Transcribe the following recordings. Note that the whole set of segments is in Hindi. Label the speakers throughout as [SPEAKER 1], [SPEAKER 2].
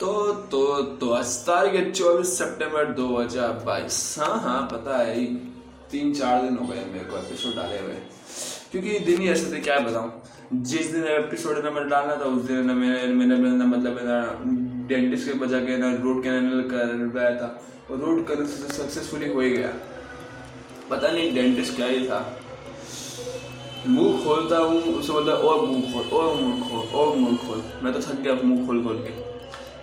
[SPEAKER 1] तो तो तो आज तारीख है चौबीस सितंबर 2022 हाँ हाँ पता है तीन चार दिन हो गए मेरे को एपिसोड डाले हुए। क्योंकि दिन ही ऐसे थे, क्या बताऊँ। जिस दिन एपिसोड ना मैंने डालना था, उस दिन ना मैंने मैंने मैंने मतलब मेरा डेंटिस्ट के बजा के, ना रोड कैनल करवाया था। और रोड कैनल सक्सेसफुली हो ही गया। पता नहीं डेंटिस्ट क्या ही था। मुँह खोलता हूँ, उसे बोलता और मुँह खोल, और मुँह खोल, और मुँह खोल। मैं तो थक गया मुँह खोल खोल के।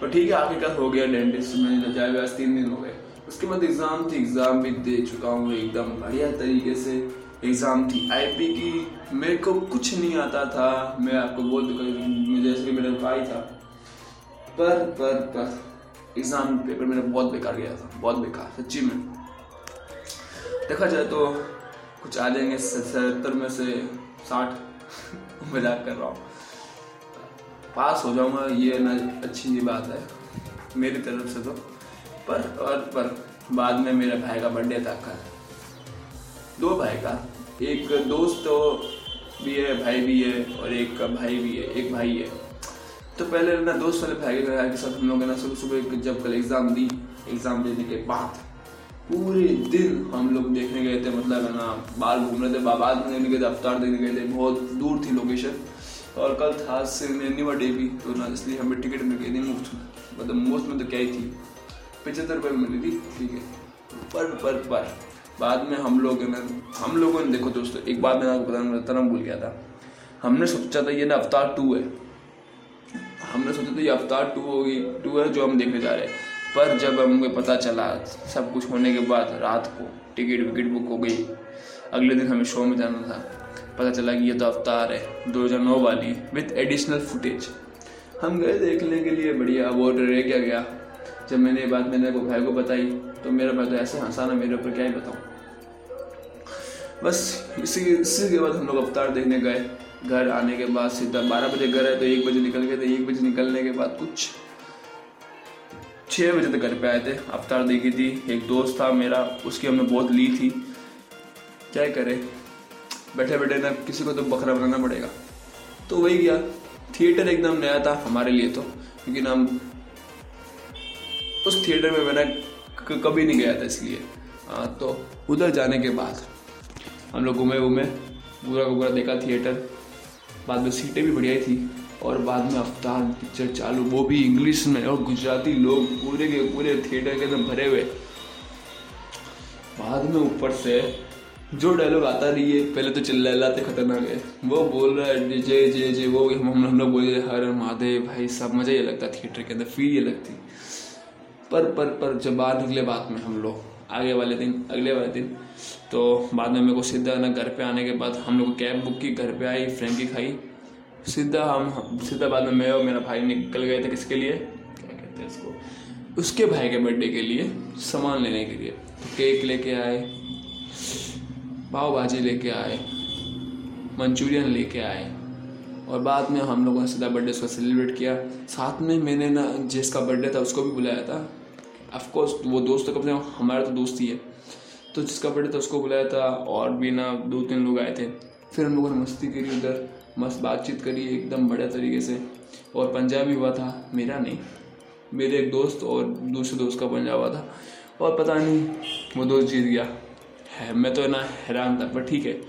[SPEAKER 1] पर ठीक है आखिरकार हो गया डेंटिस्ट में जाए आज तीन दिन हो गए। उसके बाद एग्ज़ाम थी एग्ज़ाम भी दे चुका हूँ एकदम बढ़िया तरीके से। एग्ज़ाम थी आईपी की, मेरे को कुछ नहीं आता था। मैं आपको बोल चुका जैसे कि मेरा भाई था। पर पर पर एग्ज़ाम पेपर मेरा बहुत बेकार गया था, बहुत बेकार, सच्ची में। देखा जाए तो कुछ आ जाएँगे, सत्तर में से साठ। मज़ाक कर रहा हूँ। पास हो जाऊँगा, ये ना अच्छी बात है, मेरी तरफ़ से तो। पर, और, पर, बाद में मेरे भाई का बर्थडे था कल दो भाई का। एक दोस्त तो भी है, भाई भी है, और एक का भाई भी है, एक भाई है। तो पहले ना दोस्त वाले भाई के साथ हम लोग ना सुबह सुबह जब कल एग्ज़ाम दी एग्ज़ाम देने के बाद पूरे दिन हम लोग देखने गए थे मतलब है ना बाहर घूम रहे थे बाबा देखने गए थे, अवतार देखने गए थे, बहुत दूर थी लोकेशन और कल था सिनेमा डे भी तो ना इसलिए हमें टिकट मिल गई थी मुफ़्त मतलब मुफ़्त में तो क्या ही थी। पचहत्तर रुपये मिली थी, ठीक है। पर पर पर, बाद में हम लोग ना, हम लोगों ने, देखो दोस्तों, एक बात मैं आपको बताना बताना भूल गया था। हमने सोचा था ये ना अवतार टू है। हमने सोचा था ये अवतार टू होगी, टू है जो हम देखने जा रहे हैं। पर जब हमें पता चला, सब कुछ होने के बाद रात को टिकट विकेट बुक हो गई। अगले दिन हमें शो में जाना था। पता चला कि ये तो अवतार है, दो हज़ार नौ वाली विथ एडिशनल फुटेज हम गए देखने के लिए, बढ़िया वो रह क्या गया? जब मैंने ये बात मैंने भाई को बताई तो मेरा भाई तो ऐसे हंसा ना मेरे ऊपर, क्या ही बताऊँ? बस, इसी इसी के बाद हम लोग अवतार देखने गए। घर आने के बाद सीधा बारह बजे घर आए तो एक बजे निकल गए थे। एक बजे निकलने के बाद कुछ छः बजे तक घर पे आए थे। अवतार देखी थी, एक दोस्त था मेरा, उसकी हमने बहुत ली थी। क्या करे? बैठे बैठे ना किसी को तो बकरा बनाना पड़ेगा। तो वही गया थिएटर एकदम नया था हमारे लिए तो क्योंकि ना उस थिएटर में मैंने कभी नहीं गया था इसलिए। आ, तो उधर जाने के बाद हम लोग घूमे घूमे पूरा का पूरा देखा थिएटर। बाद में सीटें भी बढ़िया थी और बाद में अवतार पिक्चर चालू वो भी इंग्लिश में और गुजराती लोग पूरे के पूरे थिएटर के अंदर भरे हुए। बाद में ऊपर से जो डायलॉग आता नहीं है, पहले तो चिल्लाते खतरनाक है। वो बोल रहा है जय जय जय वो हम हम लोग बोले हर महादेव भाई सब मज़ा ये लगता थिएटर के अंदर फील ये लगती। पर पर पर जब बाहर निकले बाद में हम लोग, आगे वाले दिन, अगले वाले दिन तो बाद में मेरे को सीधा ना घर पे आने के बाद हम लोग कैब बुक की, घर पे आई फ्रेंकी खाई। सीधा हम, सीधा बाद में मैं और मेरा भाई निकल गए थे किसके लिए? क्या कहते हैं उसको उसके भाई के बर्थडे के लिए सामान लेने के लिए। तो केक लेके आए। पाव भाजी लेके आए, मंचूरियन लेके आए और बाद में हम लोगों ने सीधा बर्थडे उसका सेलिब्रेट किया। साथ में मैंने ना जिसका बर्थडे था उसको भी बुलाया था। अफकोर्स वो दोस्त तो कम से हमारा तो दोस्त ही है। तो जिसका बर्थडे था उसको बुलाया था और भी ना दो तीन लोग आए थे। फिर हम लोगों ने मस्ती करी उधर, मस्त बातचीत करी एकदम बढ़िया तरीके से। और पंजाबी हुआ था, मेरा नहीं। मेरे एक दोस्त और दूसरे दोस्त का पंजाब हुआ था। और पता नहीं, वो दोस्त जीत गया। है मैं तो ना हैरान था, पर ठीक है।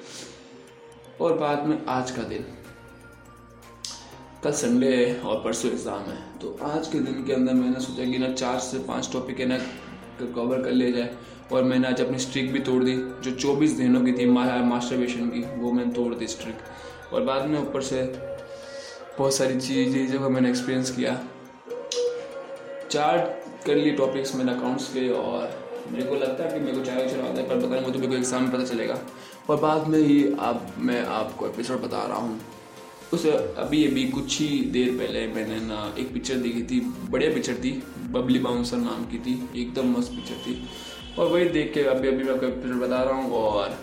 [SPEAKER 1] और बाद में आज का दिन। कल संडे है और परसों एग्ज़ाम है तो आज के दिन के अंदर मैंने सोचा कि ना चार से पाँच टॉपिक है ना कवर कर लिया जाए। और मैंने आज अपनी स्ट्रिक भी तोड़ दी, जो चौबीस दिनों की थी मास्टरबेशन की, वो मैंने तोड़ दी स्ट्रिक और बाद में ऊपर से बहुत सारी चीज़ें जो मैंने एक्सपीरियंस किया। चार कर लिए टॉपिक्स मैंने अकाउंट्स के और मेरे को लगता है कि मेरे को चाय चढ़ाता है, पर पता नहीं तो मेरे को एग्ज़ाम में पता चलेगा। और बाद में ही अब मैं आपको एपिसोड बता रहा हूँ। उस, अभी अभी कुछ ही देर पहले मैंने ना एक पिक्चर देखी थी, बढ़िया पिक्चर थी बबली बाउंसर नाम की थी, एकदम मस्त पिक्चर थी। और वही देख के अभी अभी मैं आपको एपिसोड बता रहा हूँ, और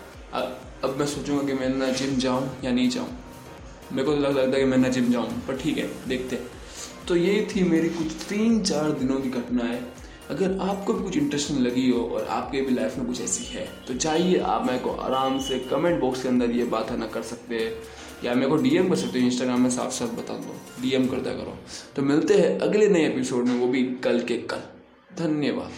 [SPEAKER 1] अब मैं सोचूँगा कि मैं ना जिम जाऊँ या नहीं जाऊँ। मेरे को तो लगता है कि मैं ना जिम जाऊँ, पर ठीक है, देखते तो ये थी मेरी कुछ तीन चार दिनों की घटना है अगर आपको भी कुछ इंटरेस्टिंग लगी हो और आपके भी लाइफ में कुछ ऐसी है तो चाहिए आप मेरे को आराम से कमेंट बॉक्स के अंदर ये बात है ना कर सकते। या मेरे को डीएम कर सकते हो इंस्टाग्राम में साफ़ साफ़ बता दो। डीएम करता करो। तो मिलते हैं अगले नए एपिसोड में, वो भी कल के कल। धन्यवाद।